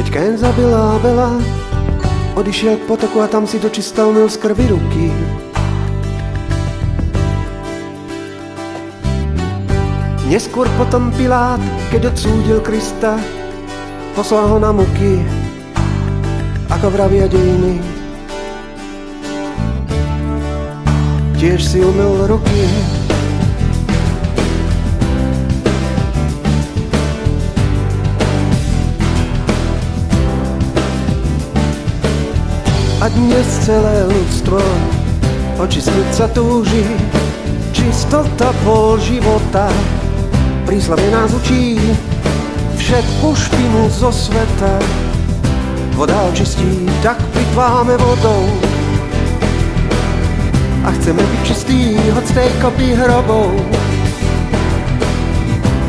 Keď Ken zabila Abela, odišiel k potoku a tam si dočistal umil z krvi ruky. Neskôr potom Pilát, keď odsúdil Krista, poslal ho na muky, ako vravia dejiny. Tiež si umil ruky, A dnes celé ľudstvo očistiť sa túži, čistota pol života, príslavie nás učí, všetku špinu zo sveta. Voda očistí, tak plitváme vodou. A chceme byť čistý, hoď z tej kopy hrobou.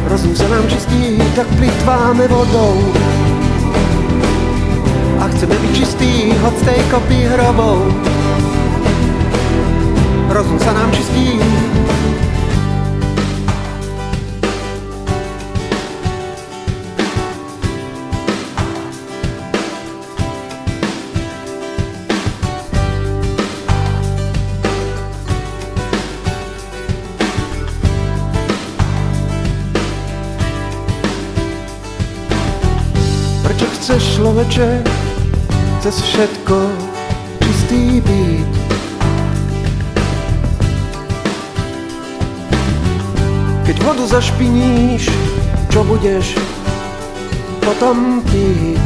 Rozum sa nám čistí, tak plitváme vodou tej kopy hrobou. Rozum sa nám čistí, Prečo chceš človeče cez všetko čistý byť. Keď vodu zašpiníš, čo budeš potom piť?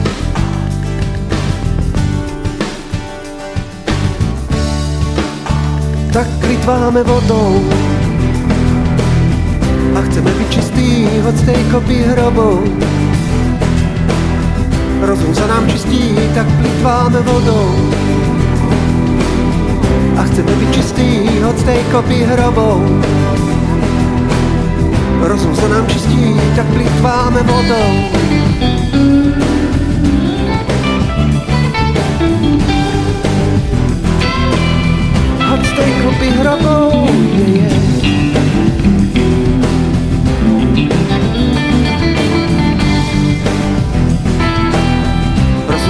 Tak plitváme vodou a chceme byť čistý, hoď z tej kopy hrobou. Sa nám čistí, tak plitváme vodou. A chceme byť čistý, z tej kopy hrobou. Rozum sa nám čistí, tak plitváme vodou.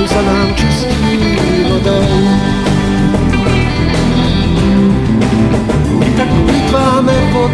میزنم چیزی رو دل میفهمه با